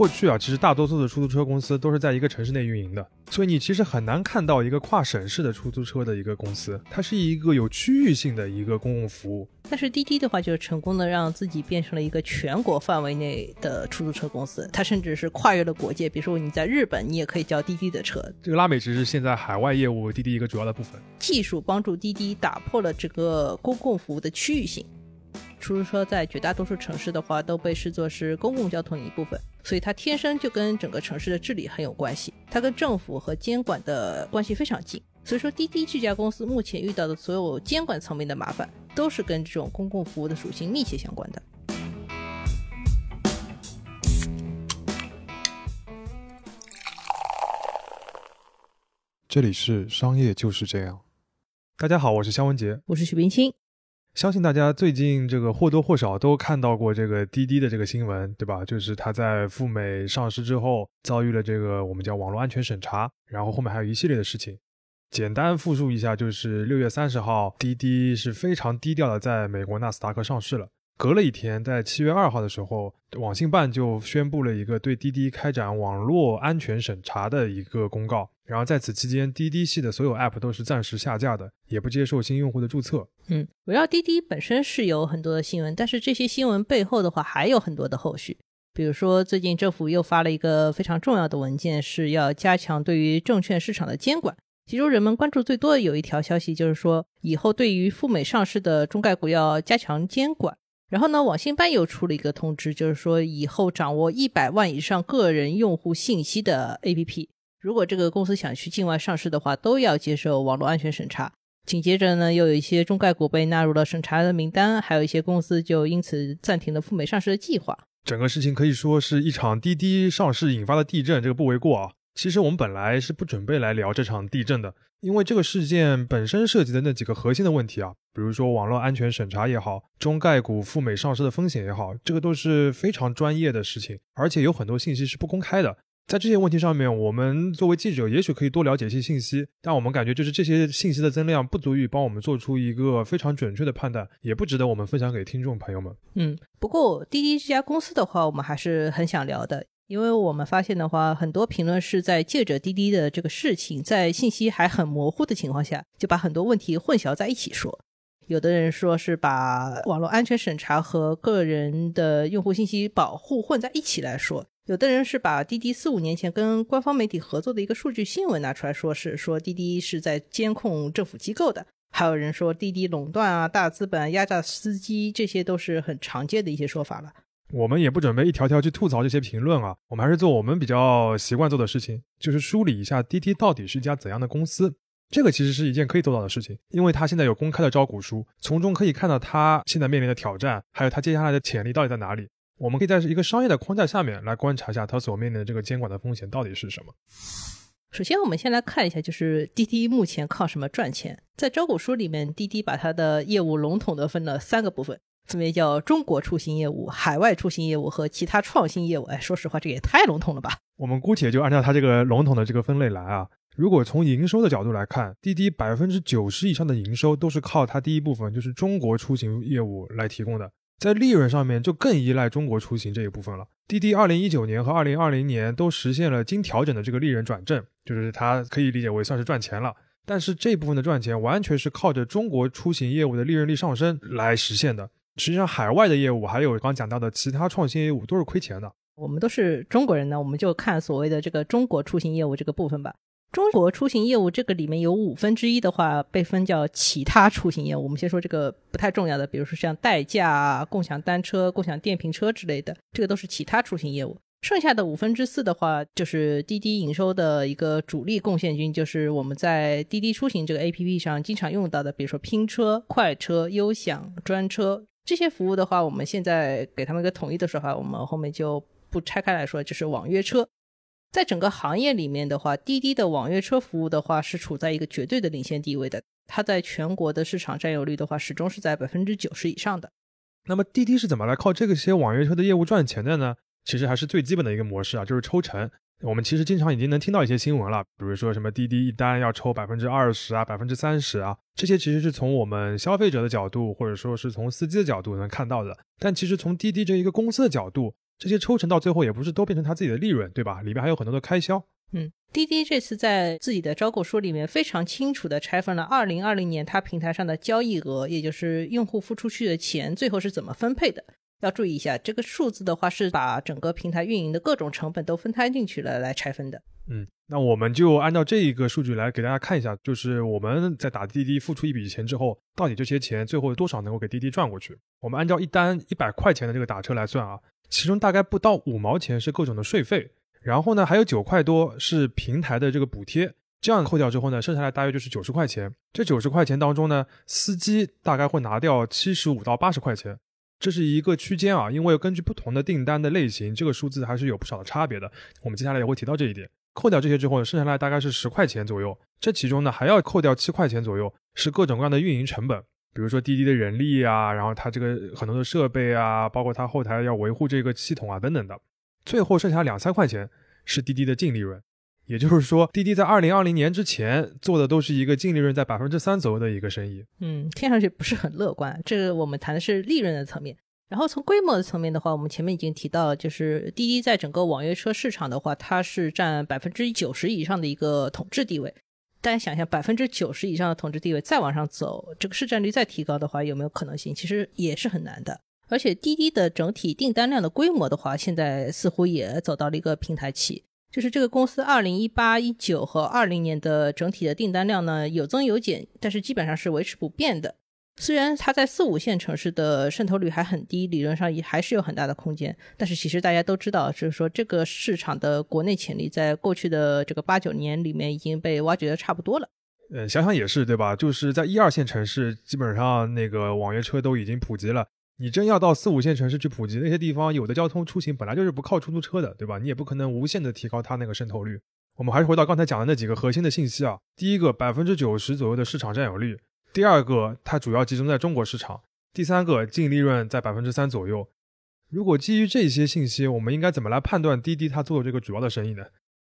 过去啊，其实大多数的出租车公司都是在一个城市内运营的，所以你其实很难看到一个跨省市的出租车的一个公司，它是一个有区域性的一个公共服务。但是滴滴的话，就是成功的让自己变成了一个全国范围内的出租车公司，它甚至是跨越了国界。比如说你在日本，你也可以叫滴滴的车。这个拉美其实是现在海外业务滴滴一个主要的部分。技术帮助滴滴打破了这个公共服务的区域性。出租车在绝大多数城市的话，都被视作是公共交通的一部分，所以它天生就跟整个城市的治理很有关系，它跟政府和监管的关系非常近。所以说，滴滴这家公司目前遇到的所有监管层面的麻烦，都是跟这种公共服务的属性密切相关的。这里是商业就是这样。大家好，我是肖文杰，我是许冰清。相信大家最近这个或多或少都看到过这个滴滴的这个新闻，对吧？就是它在赴美上市之后遭遇了这个我们叫网络安全审查，然后后面还有一系列的事情。简单复述一下，就是六月三十号，滴滴是非常低调的在美国纳斯达克上市了。隔了一天，在七月二号的时候，网信办就宣布了一个对滴滴开展网络安全审查的一个公告。然后在此期间，滴滴系的所有 App 都是暂时下架的，也不接受新用户的注册。嗯，围绕滴滴本身是有很多的新闻，但是这些新闻背后的话还有很多的后续。比如说，最近政府又发了一个非常重要的文件，是要加强对于证券市场的监管。其中人们关注最多的有一条消息，就是说以后对于赴美上市的中概股要加强监管。然后呢，网信办又出了一个通知，就是说以后掌握一百万以上个人用户信息的 APP。如果这个公司想去境外上市的话，都要接受网络安全审查。紧接着呢，又有一些中概股被纳入了审查的名单，还有一些公司就因此暂停了赴美上市的计划。整个事情可以说是一场滴滴上市引发的地震，这个不为过啊。其实我们本来是不准备来聊这场地震的，因为这个事件本身涉及的那几个核心的问题啊，比如说网络安全审查也好，中概股赴美上市的风险也好，这个都是非常专业的事情，而且有很多信息是不公开的。在这些问题上面，我们作为记者，也许可以多了解一些信息，但我们感觉就是这些信息的增量不足以帮我们做出一个非常准确的判断，也不值得我们分享给听众朋友们。嗯，不过滴滴这家公司的话，我们还是很想聊的，因为我们发现的话，很多评论是在借着滴滴的这个事情，在信息还很模糊的情况下，就把很多问题混淆在一起说。有的人说是把网络安全审查和个人的用户信息保护混在一起来说。有的人是把滴滴四五年前跟官方媒体合作的一个数据新闻拿出来说，是说滴滴是在监控政府机构的；还有人说滴滴垄断啊、大资本压榨司机，这些都是很常见的一些说法了。我们也不准备一条条去吐槽这些评论啊，我们还是做我们比较习惯做的事情，就是梳理一下滴滴到底是一家怎样的公司。这个其实是一件可以做到的事情，因为它现在有公开的招股书，从中可以看到它现在面临的挑战，还有它接下来的潜力到底在哪里。我们可以在一个商业的框架下面来观察一下它所面临的这个监管的风险到底是什么。首先，我们先来看一下，就是滴滴目前靠什么赚钱？在招股书里面，滴滴把它的业务笼统的分了三个部分，分别叫中国出行业务、海外出行业务和其他创新业务。哎，说实话，这也太笼统了吧？我们姑且就按照它这个笼统的这个分类来啊。如果从营收的角度来看，滴滴百分之九十以上的营收都是靠它第一部分就是中国出行业务来提供的。在利润上面就更依赖中国出行这一部分了。滴滴二零一九年和二零二零年都实现了经调整的这个利润转正，就是它可以理解为算是赚钱了。但是这部分的赚钱完全是靠着中国出行业务的利润率上升来实现的。实际上，海外的业务还有刚讲到的其他创新业务都是亏钱的。我们都是中国人呢，我们就看所谓的这个中国出行业务这个部分吧。中国出行业务这个里面有五分之一的话被分叫其他出行业务。我们先说这个不太重要的，比如说像代驾啊、共享单车、共享电瓶车之类的，这个都是其他出行业务。剩下的五分之四的话，就是滴滴营收的一个主力贡献军，就是我们在滴滴出行这个 APP 上经常用到的，比如说拼车、快车、优享、专车这些服务的话，我们现在给他们一个统一的说法，我们后面就不拆开来说，就是网约车。在整个行业里面的话，滴滴的网约车服务的话是处在一个绝对的领先地位的。它在全国的市场占有率的话，始终是在百分之九十以上的。那么滴滴是怎么来靠这个些网约车的业务赚钱的呢？其实还是最基本的一个模式啊，就是抽成。我们其实经常已经能听到一些新闻了，比如说什么滴滴一单要抽百分之二十啊，百分之三十啊，这些其实是从我们消费者的角度，或者说是从司机的角度能看到的。但其实从滴滴这一个公司的角度，这些抽成到最后也不是都变成他自己的利润，对吧？里面还有很多的开销。嗯，滴滴这次在自己的招股书里面非常清楚的拆分了二零二零年它平台上的交易额，也就是用户付出去的钱最后是怎么分配的。要注意一下，这个数字的话是把整个平台运营的各种成本都分摊进去了来拆分的。嗯，那我们就按照这一个数据来给大家看一下，就是我们在打滴滴付出一笔钱之后，到底这些钱最后多少能够给滴滴赚过去？我们按照一单一百块钱的这个打车来算啊，其中大概不到五毛钱是各种的税费，然后呢还有九块多是平台的这个补贴，这样扣掉之后呢，剩下来大约就是九十块钱。这九十块钱当中呢，司机大概会拿掉七十五到八十块钱，这是一个区间啊，因为根据不同的订单的类型，这个数字还是有不少的差别的。我们接下来也会提到这一点。扣掉这些之后，剩下来大概是十块钱左右。这其中呢，还要扣掉七块钱左右，是各种各样的运营成本，比如说滴滴的人力啊，然后它这个很多的设备啊，包括它后台要维护这个系统啊等等的。最后剩下两三块钱是滴滴的净利润，也就是说，滴滴在二零二零年之前做的都是一个净利润在百分之三左右的一个生意。嗯，听上去不是很乐观。这个我们谈的是利润的层面。然后从规模的层面的话，我们前面已经提到，就是滴滴在整个网约车市场的话，它是占百分之九十以上的一个统治地位。大家想一下，百分之九十以上的统治地位再往上走，这个市占率再提高的话，有没有可能性？其实也是很难的。而且滴滴的整体订单量的规模的话，现在似乎也走到了一个平台期，就是这个公司二零一八、一九和二零年的整体的订单量呢有增有减，但是基本上是维持不变的。虽然它在四五线城市的渗透率还很低，理论上也还是有很大的空间，但是其实大家都知道，就是说这个市场的国内潜力在过去的这个八九年里面已经被挖掘的差不多了。呃，想想也是，对吧？就是在一二线城市，基本上那个网约车都已经普及了。你真要到四五线城市去普及，那些地方有的交通出行本来就是不靠出租车的，对吧？你也不可能无限的提高它那个渗透率。我们还是回到刚才讲的那几个核心的信息啊。第一个，百分之九十左右的市场占有率。第二个，它主要集中在中国市场。第三个，净利润在百分之三左右。如果基于这些信息，我们应该怎么来判断滴滴它做的这个主要的生意呢？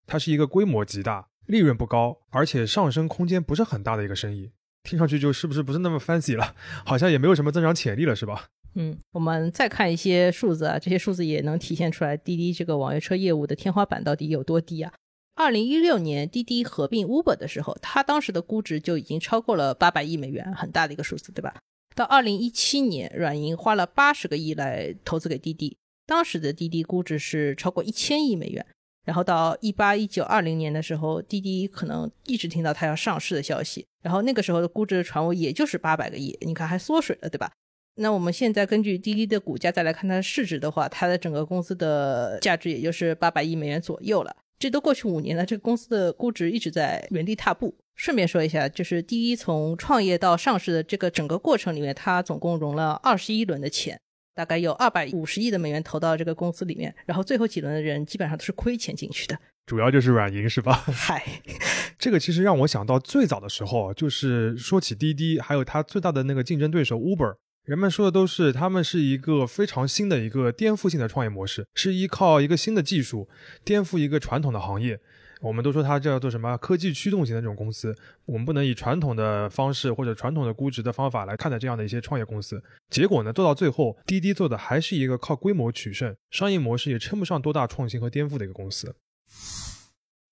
它是一个规模极大、利润不高，而且上升空间不是很大的一个生意。听上去就是不是不是那么 fancy 了，好像也没有什么增长潜力了，是吧？嗯，我们再看一些数字啊，这些数字也能体现出来滴滴这个网约车业务的天花板到底有多低啊。二零一六年滴滴合并 Uber 的时候，它当时的估值就已经超过了八百亿美元，很大的一个数字，对吧？到二零一七年，软银花了八十个亿来投资给滴滴，当时的滴滴估值是超过一千亿美元。然后到一八一九二零年的时候，滴滴可能一直听到它要上市的消息，然后那个时候的估值的传闻也就是八百个亿，你看还缩水了，对吧？那我们现在根据滴滴的股价再来看它的市值的话，它的整个公司的价值也就是八百亿美元左右了。这都过去五年了，这个公司的估值一直在原地踏步。顺便说一下，就是第一从创业到上市的这个整个过程里面，它总共融了二十一轮的钱，大概有二百五十亿的美元投到这个公司里面。然后最后几轮的人基本上都是亏钱进去的，主要就是软银是吧？嗨，这个其实让我想到最早的时候，就是说起滴滴，还有它最大的那个竞争对手 Uber。人们说的都是，他们是一个非常新的一个颠覆性的创业模式，是依靠一个新的技术颠覆一个传统的行业。我们都说它叫做什么科技驱动型的这种公司。我们不能以传统的方式或者传统的估值的方法来看待这样的一些创业公司。结果呢，做到最后，滴滴做的还是一个靠规模取胜，商业模式也称不上多大创新和颠覆的一个公司。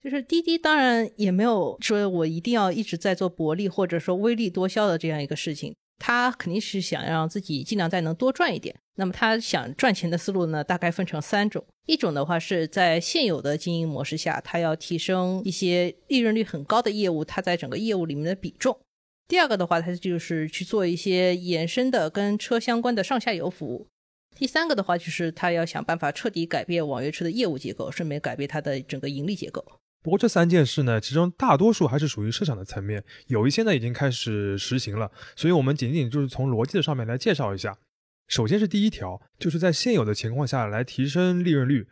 就是滴滴，当然也没有说我一定要一直在做薄利或者说微利多销的这样一个事情。他肯定是想让自己尽量再能多赚一点。那么他想赚钱的思路呢，大概分成三种。一种的话是在现有的经营模式下，他要提升一些利润率很高的业务，它在整个业务里面的比重。第二个的话，他就是去做一些延伸的跟车相关的上下游服务。第三个的话，就是他要想办法彻底改变网约车的业务结构，顺便改变它的整个盈利结构。不过这三件事呢，其中大多数还是属于市场的层面，有一些呢已经开始实行了，所以我们仅仅就是从逻辑的上面来介绍一下。首先是第一条，就是在现有的情况下来提升利润率，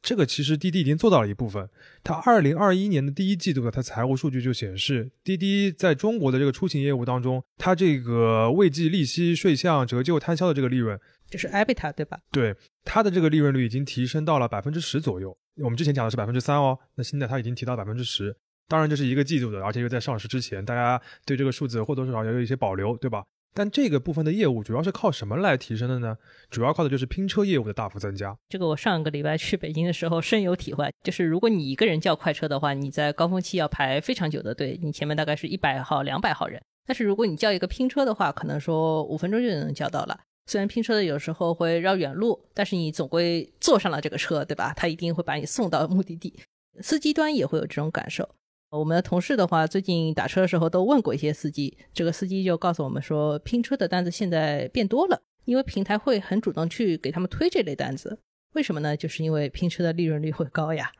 这个其实滴滴已经做到了一部分。它二零二一年的第一季度的它财务数据就显示，滴滴在中国的这个出行业务当中，它这个未计利息、税项、折旧、摊销的这个利润，就是 EBITDA 对吧？对，它的这个利润率已经提升到了百分之十左右。我们之前讲的是百分之三哦，那现在它已经提到百分之十，当然这是一个季度的，而且又在上市之前，大家对这个数字或多或少也有一些保留，对吧？但这个部分的业务主要是靠什么来提升的呢？主要靠的就是拼车业务的大幅增加。这个我上个礼拜去北京的时候深有体会，就是如果你一个人叫快车的话，你在高峰期要排非常久的队，你前面大概是一百号、两百号人。但是如果你叫一个拼车的话，可能说五分钟就能叫到了。虽然拼车的有时候会绕远路，但是你总归坐上了这个车，对吧？他一定会把你送到目的地。司机端也会有这种感受。我们的同事的话，最近打车的时候都问过一些司机，这个司机就告诉我们说，拼车的单子现在变多了，因为平台会很主动去给他们推这类单子。为什么呢？就是因为拼车的利润率会高呀。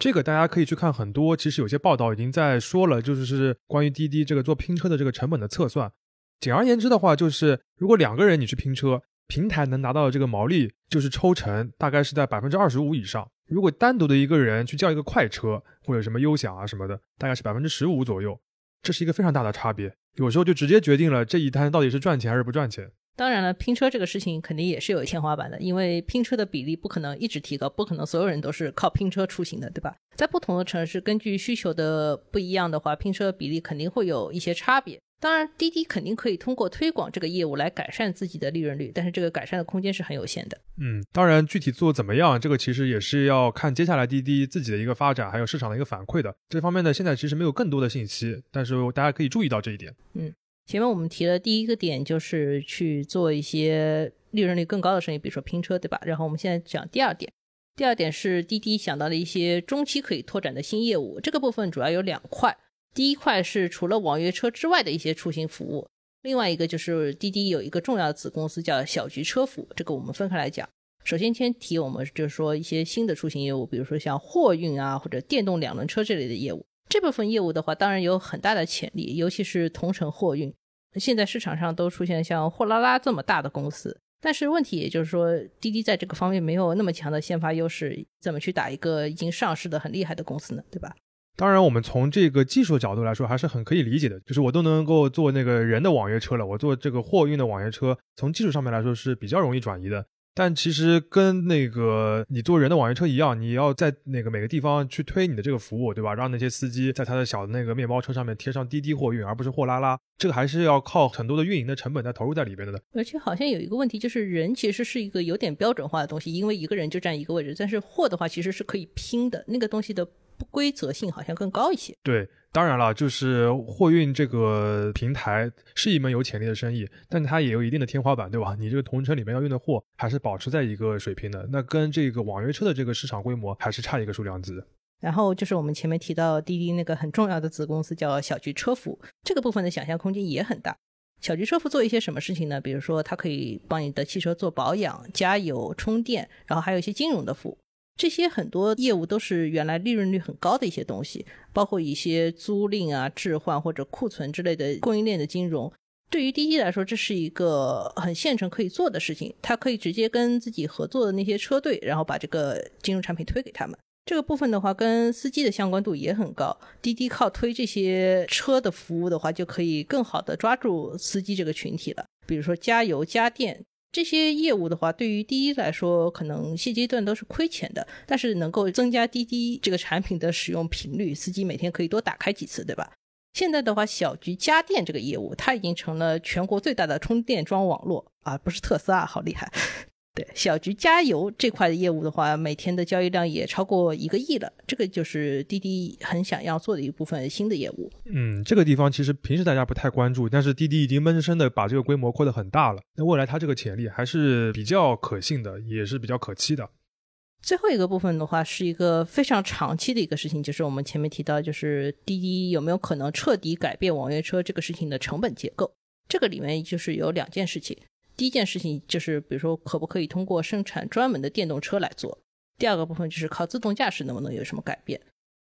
这个大家可以去看很多，其实有些报道已经在说了，就是是关于滴滴这个做拼车的这个成本的测算。简而言之的话，就是如果两个人你去拼车，平台能拿到的这个毛利就是抽成大概是在百分之二十五以上。如果单独的一个人去叫一个快车或者什么优享啊什么的，大概是百分之十五左右。这是一个非常大的差别，有时候就直接决定了这一单到底是赚钱还是不赚钱。当然了，拼车这个事情肯定也是有天花板的，因为拼车的比例不可能一直提高，不可能所有人都是靠拼车出行的，对吧？在不同的城市，根据需求的不一样的话，拼车比例肯定会有一些差别。当然，滴滴肯定可以通过推广这个业务来改善自己的利润率，但是这个改善的空间是很有限的。嗯，当然，具体做怎么样，这个其实也是要看接下来滴滴自己的一个发展，还有市场的一个反馈的。这方面呢，现在其实没有更多的信息，但是大家可以注意到这一点。嗯。前面我们提了第一个点就是去做一些利润率更高的生意，比如说拼车，对吧？然后我们现在讲第二点，第二点是滴滴想到的一些中期可以拓展的新业务。这个部分主要有两块，第一块是除了网约车之外的一些出行服务，另外一个就是滴滴有一个重要的子公司叫小桔车服，这个我们分开来讲。首先先提我们就是说一些新的出行业务，比如说像货运啊或者电动两轮车这类的业务。这部分业务的话，当然有很大的潜力，尤其是同城货运。现在市场上都出现像货拉拉这么大的公司，但是问题也就是说，滴滴在这个方面没有那么强的先发优势，怎么去打一个已经上市的很厉害的公司呢？对吧？当然，我们从这个技术角度来说，还是很可以理解的。就是我都能够做那个人的网约车了，我做这个货运的网约车，从技术上面来说是比较容易转移的。但其实跟那个你做人的网约车一样，你要在那个每个地方去推你的这个服务，对吧？让那些司机在他的小的那个面包车上面贴上滴滴货运，而不是货拉拉，这个还是要靠很多的运营的成本在投入在里边的。而且好像有一个问题，就是人其实是一个有点标准化的东西，因为一个人就占一个位置，但是货的话其实是可以拼的，那个东西的不规则性好像更高一些。对。当然了，就是货运这个平台是一门有潜力的生意，但它也有一定的天花板，对吧？你这个同城里面要运的货还是保持在一个水平的，那跟这个网约车的这个市场规模还是差一个数量级。然后就是我们前面提到滴滴那个很重要的子公司叫小桔车服，这个部分的想象空间也很大。小桔车服做一些什么事情呢？比如说它可以帮你的汽车做保养、加油、充电，然后还有一些金融的服务。这些很多业务都是原来利润率很高的一些东西，包括一些租赁啊、置换或者库存之类的供应链的金融。对于滴滴来说，这是一个很现成可以做的事情。它可以直接跟自己合作的那些车队，然后把这个金融产品推给他们。这个部分的话，跟司机的相关度也很高。滴滴靠推这些车的服务的话，就可以更好的抓住司机这个群体了。比如说加油、加电。这些业务的话，对于滴滴来说，可能现阶段都是亏钱的，但是能够增加滴滴这个产品的使用频率，司机每天可以多打开几次，对吧？现在的话，小菊家电这个业务，它已经成了全国最大的充电桩网络啊，不是特斯拉，好厉害。对小桔加油这块的业务的话，每天的交易量也超过一个亿了。这个就是滴滴很想要做的一部分新的业务。嗯，这个地方其实平时大家不太关注，但是滴滴已经闷声的把这个规模扩得很大了。那未来它这个潜力还是比较可信的，也是比较可期的。最后一个部分的话，是一个非常长期的一个事情，就是我们前面提到，就是滴滴有没有可能彻底改变网约车这个事情的成本结构？这个里面就是有两件事情。第一件事情就是，比如说，可不可以通过生产专门的电动车来做？第二个部分就是靠自动驾驶能不能有什么改变？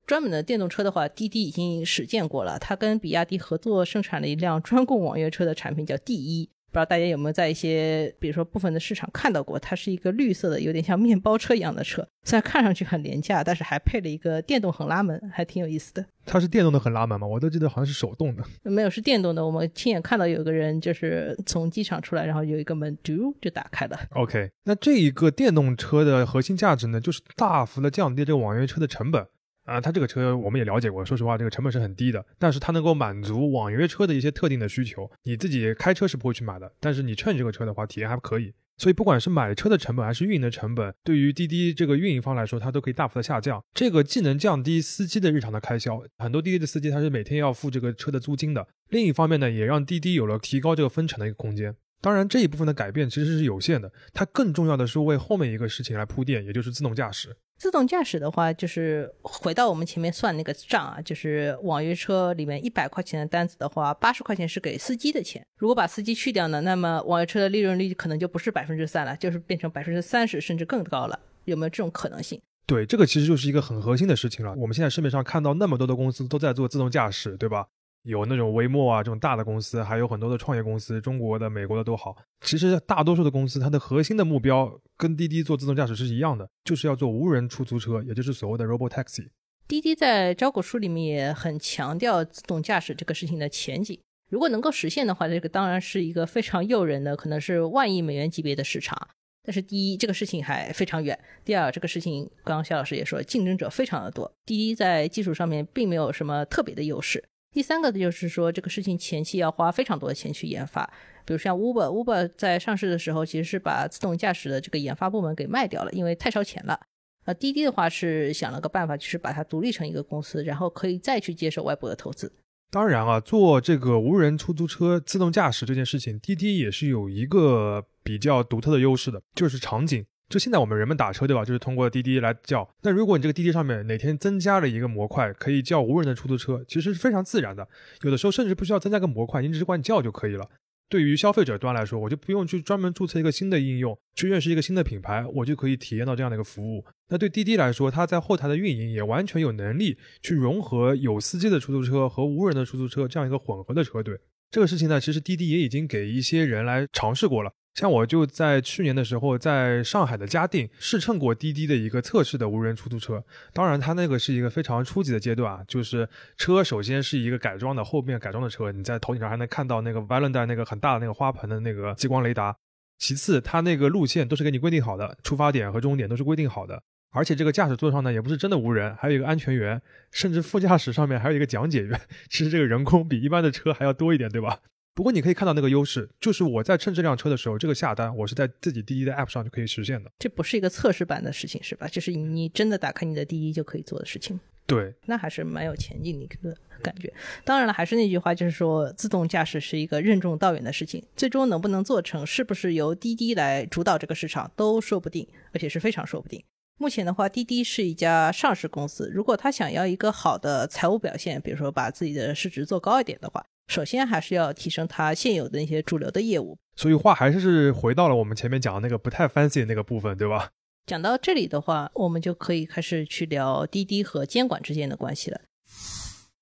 专门的电动车的话，滴滴已经实践过了，它跟比亚迪合作生产了一辆专供网约车的产品，叫 D 一。不知道大家有没有在一些，比如说部分的市场看到过？它是一个绿色的，有点像面包车一样的车，虽然看上去很廉价，但是还配了一个电动横拉门，还挺有意思的。它是电动的横拉门吗？我都记得好像是手动的。没有，是电动的。我们亲眼看到有个人就是从机场出来，然后有一个门嘟就打开了。OK，那这一个电动车的核心价值呢，就是大幅的降低这个网约车的成本。啊，它这个车我们也了解过，说实话，这个成本是很低的，但是它能够满足网约车的一些特定的需求。你自己开车是不会去买的，但是你乘这个车的话，体验还可以。所以不管是买车的成本还是运营的成本，对于滴滴这个运营方来说，它都可以大幅的下降。这个既能降低司机的日常的开销，很多滴滴的司机他是每天要付这个车的租金的。另一方面呢，也让滴滴有了提高这个分成的一个空间。当然，这一部分的改变其实是有限的，它更重要的是为后面一个事情来铺垫，也就是自动驾驶。自动驾驶的话，就是回到我们前面算那个账啊，就是网约车里面一百块钱的单子的话，八十块钱是给司机的钱。如果把司机去掉呢，那么网约车的利润率可能就不是百分之三了，就是变成百分之三十甚至更高了。有没有这种可能性？对，这个其实就是一个很核心的事情了。我们现在市面上看到那么多的公司都在做自动驾驶，对吧？有那种微末啊这种大的公司，还有很多的创业公司，中国的、美国的都好。其实大多数的公司，它的核心的目标跟滴滴做自动驾驶是一样的，就是要做无人出租车，也就是所谓的 Robo Taxi。滴滴在招股书里面也很强调自动驾驶这个事情的前景。如果能够实现的话，这个当然是一个非常诱人的，可能是万亿美元级别的市场。但是第一，这个事情还非常远；第二，这个事情刚刚肖老师也说，竞争者非常的多，滴滴在技术上面并没有什么特别的优势。第三个就是说，这个事情前期要花非常多的钱去研发，比如像 Uber，Uber 在上市的时候其实是把自动驾驶的这个研发部门给卖掉了，因为太烧钱了。呃，滴滴的话是想了个办法，就是把它独立成一个公司，然后可以再去接受外部的投资。当然啊，做这个无人出租车自动驾驶这件事情，滴滴也是有一个比较独特的优势的，就是场景。就现在我们人们打车，对吧？就是通过滴滴来叫。那如果你这个滴滴上面哪天增加了一个模块，可以叫无人的出租车，其实是非常自然的。有的时候甚至不需要增加个模块，你只管叫就可以了。对于消费者端来说，我就不用去专门注册一个新的应用，去认识一个新的品牌，我就可以体验到这样的一个服务。那对滴滴来说，它在后台的运营也完全有能力去融合有司机的出租车和无人的出租车这样一个混合的车队。这个事情呢，其实滴滴也已经给一些人来尝试过了。像我就在去年的时候，在上海的嘉定试乘过滴滴的一个测试的无人出租车。当然，它那个是一个非常初级的阶段啊，就是车首先是一个改装的后面改装的车，你在头顶上还能看到那个 Valentine 那个很大的那个花盆的那个激光雷达。其次，它那个路线都是给你规定好的，出发点和终点都是规定好的。而且这个驾驶座上呢，也不是真的无人，还有一个安全员，甚至副驾驶上面还有一个讲解员。其实这个人工比一般的车还要多一点，对吧？不过你可以看到那个优势，就是我在乘这辆车的时候，这个下单我是在自己滴滴的 app 上就可以实现的。这不是一个测试版的事情是吧？就是你真的打开你的滴滴就可以做的事情。对，那还是蛮有前景的一个感觉。当然了，还是那句话，就是说自动驾驶是一个任重道远的事情，最终能不能做成，是不是由滴滴来主导这个市场都说不定，而且是非常说不定。目前的话，滴滴是一家上市公司，如果他想要一个好的财务表现，比如说把自己的市值做高一点的话。首先还是要提升它现有的那些主流的业务，所以话还是是回到了我们前面讲的那个不太 fancy 的那个部分，对吧？讲到这里的话，我们就可以开始去聊滴滴和监管之间的关系了。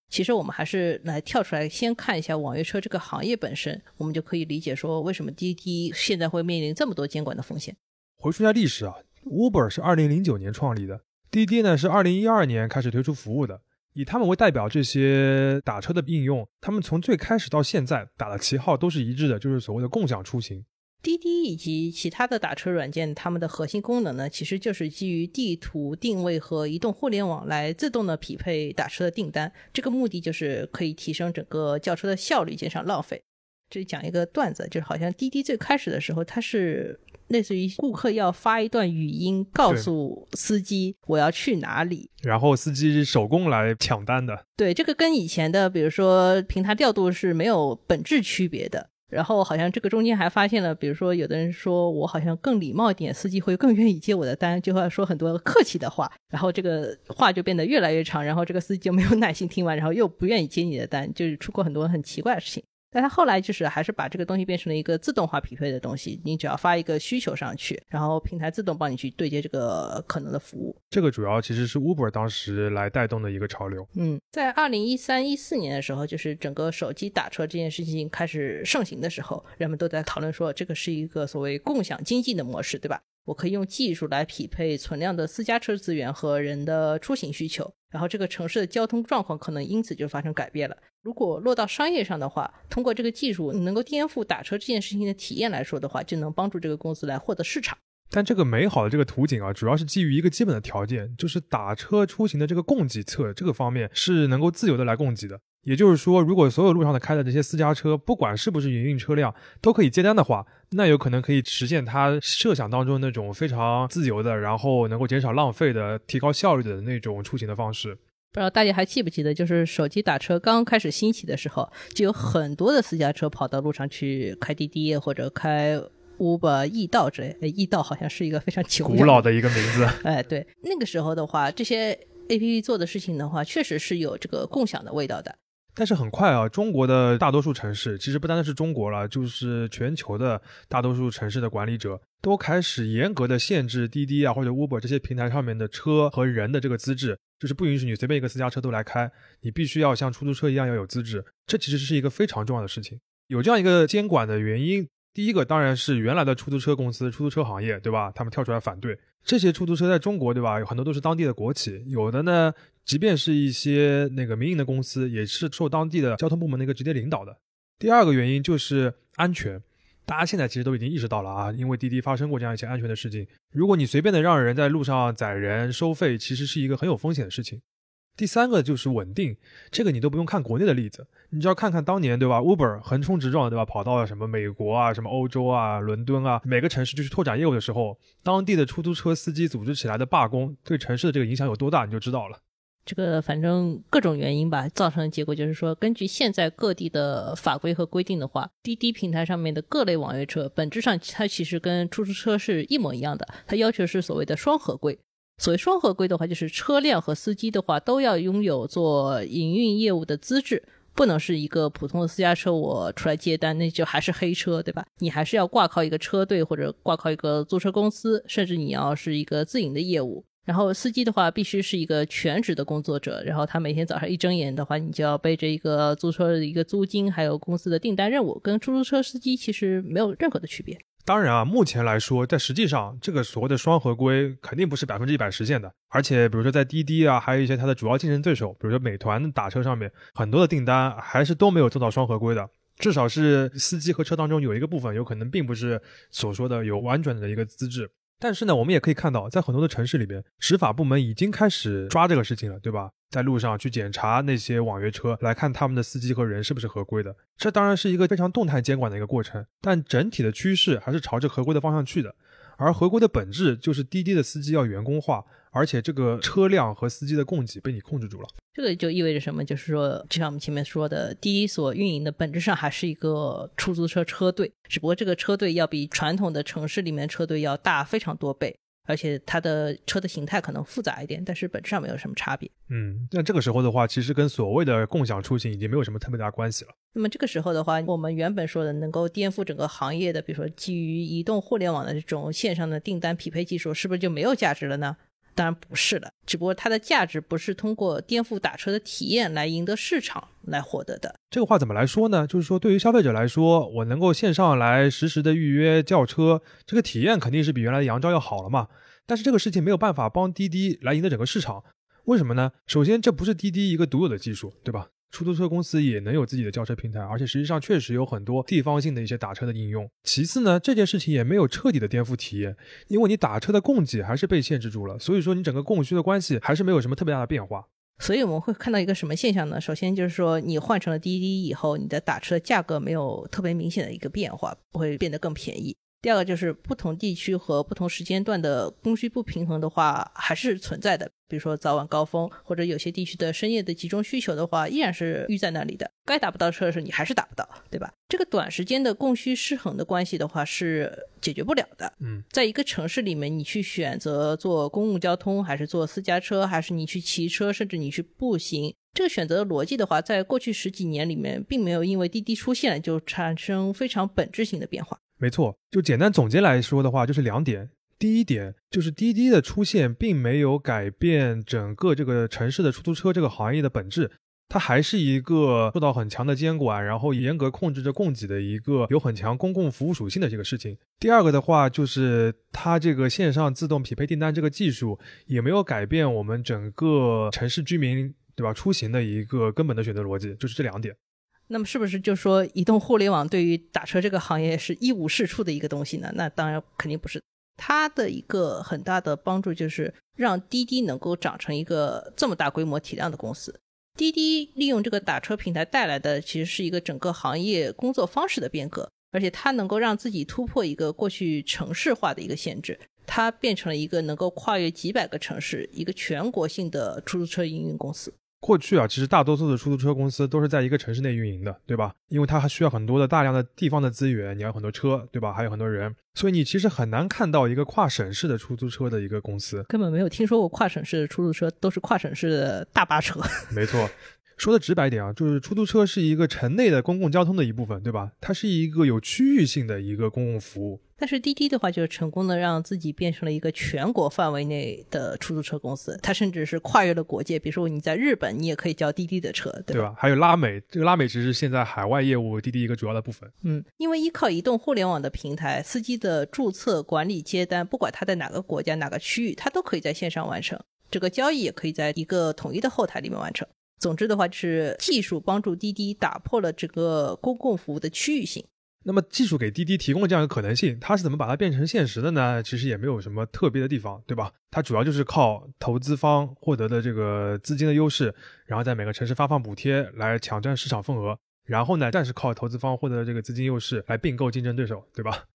其实我们还是来跳出来先看一下网约车这个行业本身，我们就可以理解说为什么滴滴现在会面临这么多监管的风险。回溯一下历史啊，Uber 是二零零九年创立的，滴滴呢是二零一二年开始推出服务的。以他们为代表，这些打车的应用，他们从最开始到现在打的旗号都是一致的，就是所谓的共享出行。滴滴以及其他的打车软件，他们的核心功能呢，其实就是基于地图定位和移动互联网来自动的匹配打车的订单。这个目的就是可以提升整个叫车的效率，减少浪费。这里讲一个段子，就是好像滴滴最开始的时候，它是。类似于顾客要发一段语音告诉司机我要去哪里，然后司机手工来抢单的。对，这个跟以前的比如说平台调度是没有本质区别的。然后好像这个中间还发现了，比如说有的人说我好像更礼貌一点，司机会更愿意接我的单，就会说很多客气的话，然后这个话就变得越来越长，然后这个司机就没有耐心听完，然后又不愿意接你的单，就是出过很多很奇怪的事情。但他后来就是还是把这个东西变成了一个自动化匹配的东西，你只要发一个需求上去，然后平台自动帮你去对接这个可能的服务。这个主要其实是 Uber 当时来带动的一个潮流。嗯，在二零一三一四年的时候，就是整个手机打车这件事情开始盛行的时候，人们都在讨论说这个是一个所谓共享经济的模式，对吧？我可以用技术来匹配存量的私家车资源和人的出行需求，然后这个城市的交通状况可能因此就发生改变了。如果落到商业上的话，通过这个技术能够颠覆打车这件事情的体验来说的话，就能帮助这个公司来获得市场。但这个美好的这个图景啊，主要是基于一个基本的条件，就是打车出行的这个供给侧这个方面是能够自由的来供给的。也就是说，如果所有路上的开的这些私家车，不管是不是营运车辆，都可以接单的话，那有可能可以实现他设想当中那种非常自由的，然后能够减少浪费的、提高效率的那种出行的方式。不知道大家还记不记得，就是手机打车刚开始兴起的时候，就有很多的私家车跑到路上去开滴滴或者开。Uber、易道之类，易道好像是一个非常古老的一个名字。哎，对，那个时候的话，这些 APP 做的事情的话，确实是有这个共享的味道的。但是很快啊，中国的大多数城市，其实不单单是中国了，就是全球的大多数城市的管理者都开始严格的限制滴滴啊或者 Uber 这些平台上面的车和人的这个资质，就是不允许你随便一个私家车都来开，你必须要像出租车一样要有资质。这其实是一个非常重要的事情。有这样一个监管的原因。第一个当然是原来的出租车公司、出租车行业，对吧？他们跳出来反对这些出租车，在中国，对吧？有很多都是当地的国企，有的呢，即便是一些那个民营的公司，也是受当地的交通部门的一个直接领导的。第二个原因就是安全，大家现在其实都已经意识到了啊，因为滴滴发生过这样一些安全的事情，如果你随便的让人在路上载人收费，其实是一个很有风险的事情。第三个就是稳定，这个你都不用看国内的例子，你只要看看当年，对吧？Uber 横冲直撞，对吧？跑到了什么美国啊、什么欧洲啊、伦敦啊，每个城市就去拓展业务的时候，当地的出租车司机组织起来的罢工，对城市的这个影响有多大，你就知道了。这个反正各种原因吧，造成的结果就是说，根据现在各地的法规和规定的话，滴滴平台上面的各类网约车，本质上它其实跟出租车是一模一样的，它要求是所谓的双合规。所谓双合规的话，就是车辆和司机的话都要拥有做营运业务的资质，不能是一个普通的私家车，我出来接单那就还是黑车，对吧？你还是要挂靠一个车队或者挂靠一个租车公司，甚至你要是一个自营的业务。然后司机的话必须是一个全职的工作者，然后他每天早上一睁眼的话，你就要背着一个租车的一个租金，还有公司的订单任务，跟出租车司机其实没有任何的区别。当然啊，目前来说，在实际上，这个所谓的双合规肯定不是百分之一百实现的。而且，比如说在滴滴啊，还有一些它的主要竞争对手，比如说美团打车上面，很多的订单还是都没有做到双合规的。至少是司机和车当中有一个部分，有可能并不是所说的有完整的一个资质。但是呢，我们也可以看到，在很多的城市里边，执法部门已经开始抓这个事情了，对吧？在路上去检查那些网约车，来看他们的司机和人是不是合规的。这当然是一个非常动态监管的一个过程，但整体的趋势还是朝着合规的方向去的。而合规的本质就是滴滴的司机要员工化，而且这个车辆和司机的供给被你控制住了。这个就意味着什么？就是说，就像我们前面说的，第一所运营的本质上还是一个出租车车队，只不过这个车队要比传统的城市里面车队要大非常多倍，而且它的车的形态可能复杂一点，但是本质上没有什么差别。嗯，那这个时候的话，其实跟所谓的共享出行已经没有什么特别大关系了。那么这个时候的话，我们原本说的能够颠覆整个行业的，比如说基于移动互联网的这种线上的订单匹配技术，是不是就没有价值了呢？当然不是的，只不过它的价值不是通过颠覆打车的体验来赢得市场来获得的。这个话怎么来说呢？就是说，对于消费者来说，我能够线上来实时的预约叫车，这个体验肯定是比原来的杨招要好了嘛。但是这个事情没有办法帮滴滴来赢得整个市场，为什么呢？首先，这不是滴滴一个独有的技术，对吧？出租车公司也能有自己的叫车平台，而且实际上确实有很多地方性的一些打车的应用。其次呢，这件事情也没有彻底的颠覆体验，因为你打车的供给还是被限制住了，所以说你整个供需的关系还是没有什么特别大的变化。所以我们会看到一个什么现象呢？首先就是说，你换成了滴滴以后，你的打车价格没有特别明显的一个变化，不会变得更便宜。第二个就是不同地区和不同时间段的供需不平衡的话，还是存在的。比如说早晚高峰，或者有些地区的深夜的集中需求的话，依然是预在那里的。该打不到车的时候，你还是打不到，对吧？这个短时间的供需失衡的关系的话，是解决不了的。嗯，在一个城市里面，你去选择坐公共交通，还是坐私家车，还是你去骑车，甚至你去步行，这个选择的逻辑的话，在过去十几年里面，并没有因为滴滴出现就产生非常本质性的变化。没错，就简单总结来说的话，就是两点。第一点就是滴滴的出现并没有改变整个这个城市的出租车这个行业的本质，它还是一个受到很强的监管，然后严格控制着供给的一个有很强公共服务属性的这个事情。第二个的话，就是它这个线上自动匹配订单这个技术也没有改变我们整个城市居民对吧出行的一个根本的选择逻辑，就是这两点。那么是不是就说移动互联网对于打车这个行业是一无是处的一个东西呢？那当然肯定不是。它的一个很大的帮助就是让滴滴能够长成一个这么大规模体量的公司。滴滴利用这个打车平台带来的，其实是一个整个行业工作方式的变革，而且它能够让自己突破一个过去城市化的一个限制，它变成了一个能够跨越几百个城市、一个全国性的出租车营运公司。过去啊，其实大多数的出租车公司都是在一个城市内运营的，对吧？因为它还需要很多的大量的地方的资源，你要很多车，对吧？还有很多人，所以你其实很难看到一个跨省市的出租车的一个公司，根本没有听说过跨省市的出租车，都是跨省市的大巴车。没错。说的直白一点啊，就是出租车是一个城内的公共交通的一部分，对吧？它是一个有区域性的一个公共服务。但是滴滴的话，就是成功的让自己变成了一个全国范围内的出租车公司，它甚至是跨越了国界。比如说你在日本，你也可以叫滴滴的车，对吧？还有拉美，这个拉美其实是现在海外业务滴滴一个主要的部分。嗯，因为依靠移动互联网的平台，司机的注册、管理、接单，不管他在哪个国家、哪个区域，他都可以在线上完成。这个交易也可以在一个统一的后台里面完成。总之的话，就是技术帮助滴滴打破了这个公共服务的区域性。那么，技术给滴滴提供了这样一个可能性，它是怎么把它变成现实的呢？其实也没有什么特别的地方，对吧？它主要就是靠投资方获得的这个资金的优势，然后在每个城市发放补贴来抢占市场份额，然后呢，暂时靠投资方获得的这个资金优势来并购竞争对手，对吧？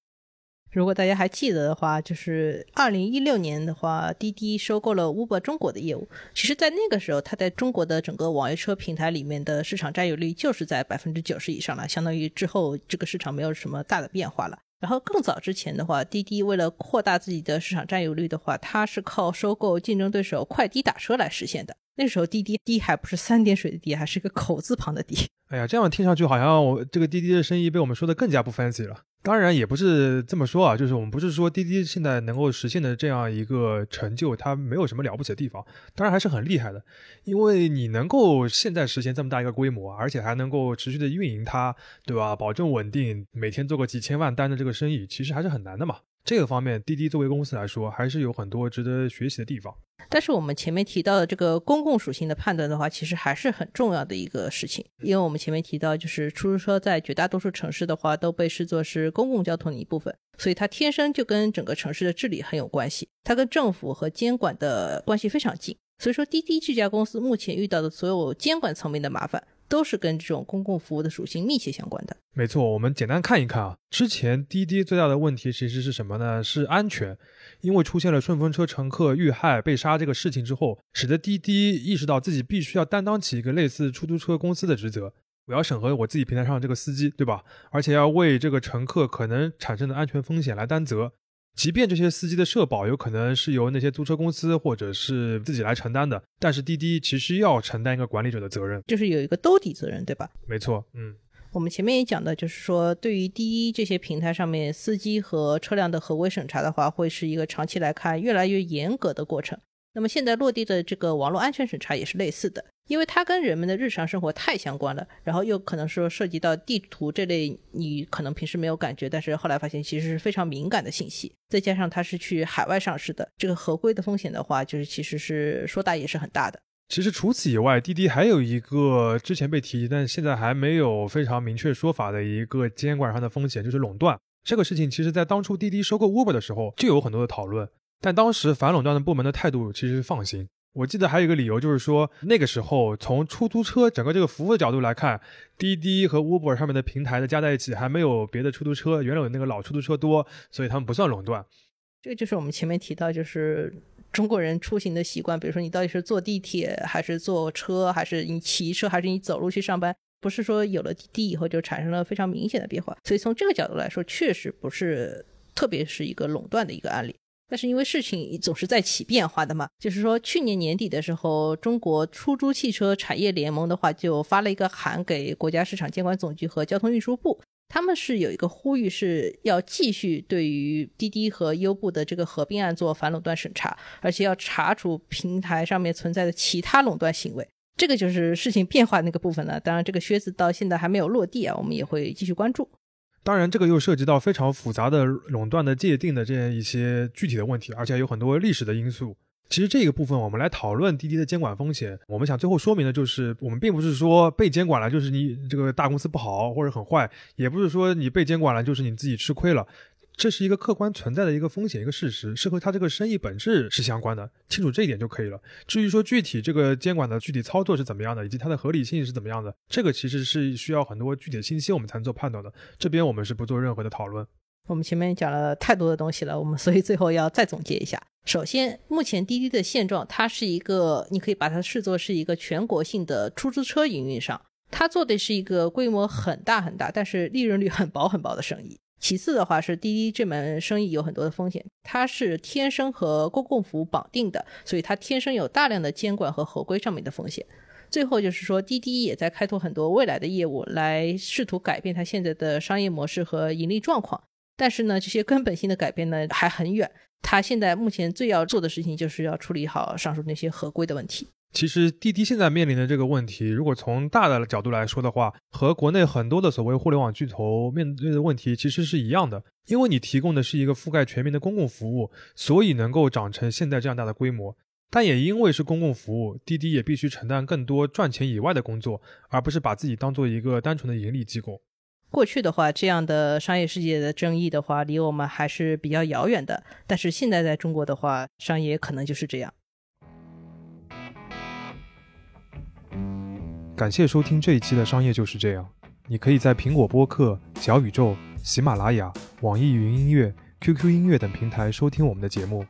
如果大家还记得的话，就是二零一六年的话，滴滴收购了 Uber 中国的业务。其实，在那个时候，它在中国的整个网约车平台里面的市场占有率就是在百分之九十以上了，相当于之后这个市场没有什么大的变化了。然后更早之前的话，滴滴为了扩大自己的市场占有率的话，它是靠收购竞争对手快滴打车来实现的。那时候滴滴滴还不是三点水的滴，还是个口字旁的滴。哎呀，这样听上去好像我这个滴滴的生意被我们说的更加不 fancy 了。当然也不是这么说啊，就是我们不是说滴滴现在能够实现的这样一个成就，它没有什么了不起的地方，当然还是很厉害的。因为你能够现在实现这么大一个规模，而且还能够持续的运营它，对吧？保证稳定，每天做个几千万单的这个生意，其实还是很难的嘛。这个方面，滴滴作为公司来说，还是有很多值得学习的地方。但是我们前面提到的这个公共属性的判断的话，其实还是很重要的一个事情。因为我们前面提到，就是出租车在绝大多数城市的话，都被视作是公共交通的一部分，所以它天生就跟整个城市的治理很有关系，它跟政府和监管的关系非常近。所以说，滴滴这家公司目前遇到的所有监管层面的麻烦。都是跟这种公共服务的属性密切相关的。没错，我们简单看一看啊。之前滴滴最大的问题其实是什么呢？是安全。因为出现了顺风车乘客遇害被杀这个事情之后，使得滴滴意识到自己必须要担当起一个类似出租车公司的职责。我要审核我自己平台上这个司机，对吧？而且要为这个乘客可能产生的安全风险来担责。即便这些司机的社保有可能是由那些租车公司或者是自己来承担的，但是滴滴其实要承担一个管理者的责任，就是有一个兜底责任，对吧？没错，嗯，我们前面也讲的，就是说对于滴滴这些平台上面司机和车辆的合规审查的话，会是一个长期来看越来越严格的过程。那么现在落地的这个网络安全审查也是类似的。因为它跟人们的日常生活太相关了，然后又可能说涉及到地图这类你可能平时没有感觉，但是后来发现其实是非常敏感的信息，再加上它是去海外上市的，这个合规的风险的话，就是其实是说大也是很大的。其实除此以外，滴滴还有一个之前被提及，但现在还没有非常明确说法的一个监管上的风险，就是垄断。这个事情其实在当初滴滴收购 Uber 的时候就有很多的讨论，但当时反垄断的部门的态度其实是放心。我记得还有一个理由，就是说那个时候从出租车整个这个服务的角度来看，滴滴和 Uber 上面的平台的加在一起还没有别的出租车原有那个老出租车多，所以他们不算垄断。这个就是我们前面提到，就是中国人出行的习惯，比如说你到底是坐地铁还是坐车，还是你骑车还是你走路去上班，不是说有了滴滴以后就产生了非常明显的变化。所以从这个角度来说，确实不是特别是一个垄断的一个案例。但是因为事情总是在起变化的嘛，就是说去年年底的时候，中国出租汽车产业联盟的话就发了一个函给国家市场监管总局和交通运输部，他们是有一个呼吁，是要继续对于滴滴和优步的这个合并案做反垄断审查，而且要查处平台上面存在的其他垄断行为。这个就是事情变化那个部分了。当然，这个靴子到现在还没有落地啊，我们也会继续关注。当然，这个又涉及到非常复杂的垄断的界定的这样一些具体的问题，而且有很多历史的因素。其实这个部分我们来讨论滴滴的监管风险，我们想最后说明的就是，我们并不是说被监管了就是你这个大公司不好或者很坏，也不是说你被监管了就是你自己吃亏了。这是一个客观存在的一个风险，一个事实，是和它这个生意本质是相关的，清楚这一点就可以了。至于说具体这个监管的具体操作是怎么样的，以及它的合理性是怎么样的，这个其实是需要很多具体的信息我们才能做判断的。这边我们是不做任何的讨论。我们前面讲了太多的东西了，我们所以最后要再总结一下。首先，目前滴滴的现状，它是一个，你可以把它视作是一个全国性的出租车营运商，它做的是一个规模很大很大，但是利润率很薄很薄的生意。其次的话是滴滴这门生意有很多的风险，它是天生和公共服务绑定的，所以它天生有大量的监管和合规上面的风险。最后就是说，滴滴也在开拓很多未来的业务，来试图改变它现在的商业模式和盈利状况。但是呢，这些根本性的改变呢还很远。他现在目前最要做的事情就是要处理好上述那些合规的问题。其实滴滴现在面临的这个问题，如果从大的角度来说的话，和国内很多的所谓互联网巨头面对的问题其实是一样的。因为你提供的是一个覆盖全民的公共服务，所以能够长成现在这样大的规模。但也因为是公共服务，滴滴也必须承担更多赚钱以外的工作，而不是把自己当做一个单纯的盈利机构。过去的话，这样的商业世界的争议的话，离我们还是比较遥远的。但是现在在中国的话，商业可能就是这样。感谢收听这一期的《商业就是这样》。你可以在苹果播客、小宇宙、喜马拉雅、网易云音乐、QQ 音乐等平台收听我们的节目。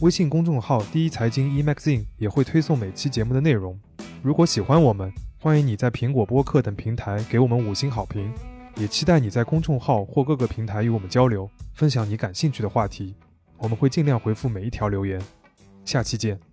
微信公众号“第一财经 eMagazine” 也会推送每期节目的内容。如果喜欢我们，欢迎你在苹果播客等平台给我们五星好评。也期待你在公众号或各个平台与我们交流，分享你感兴趣的话题。我们会尽量回复每一条留言。下期见。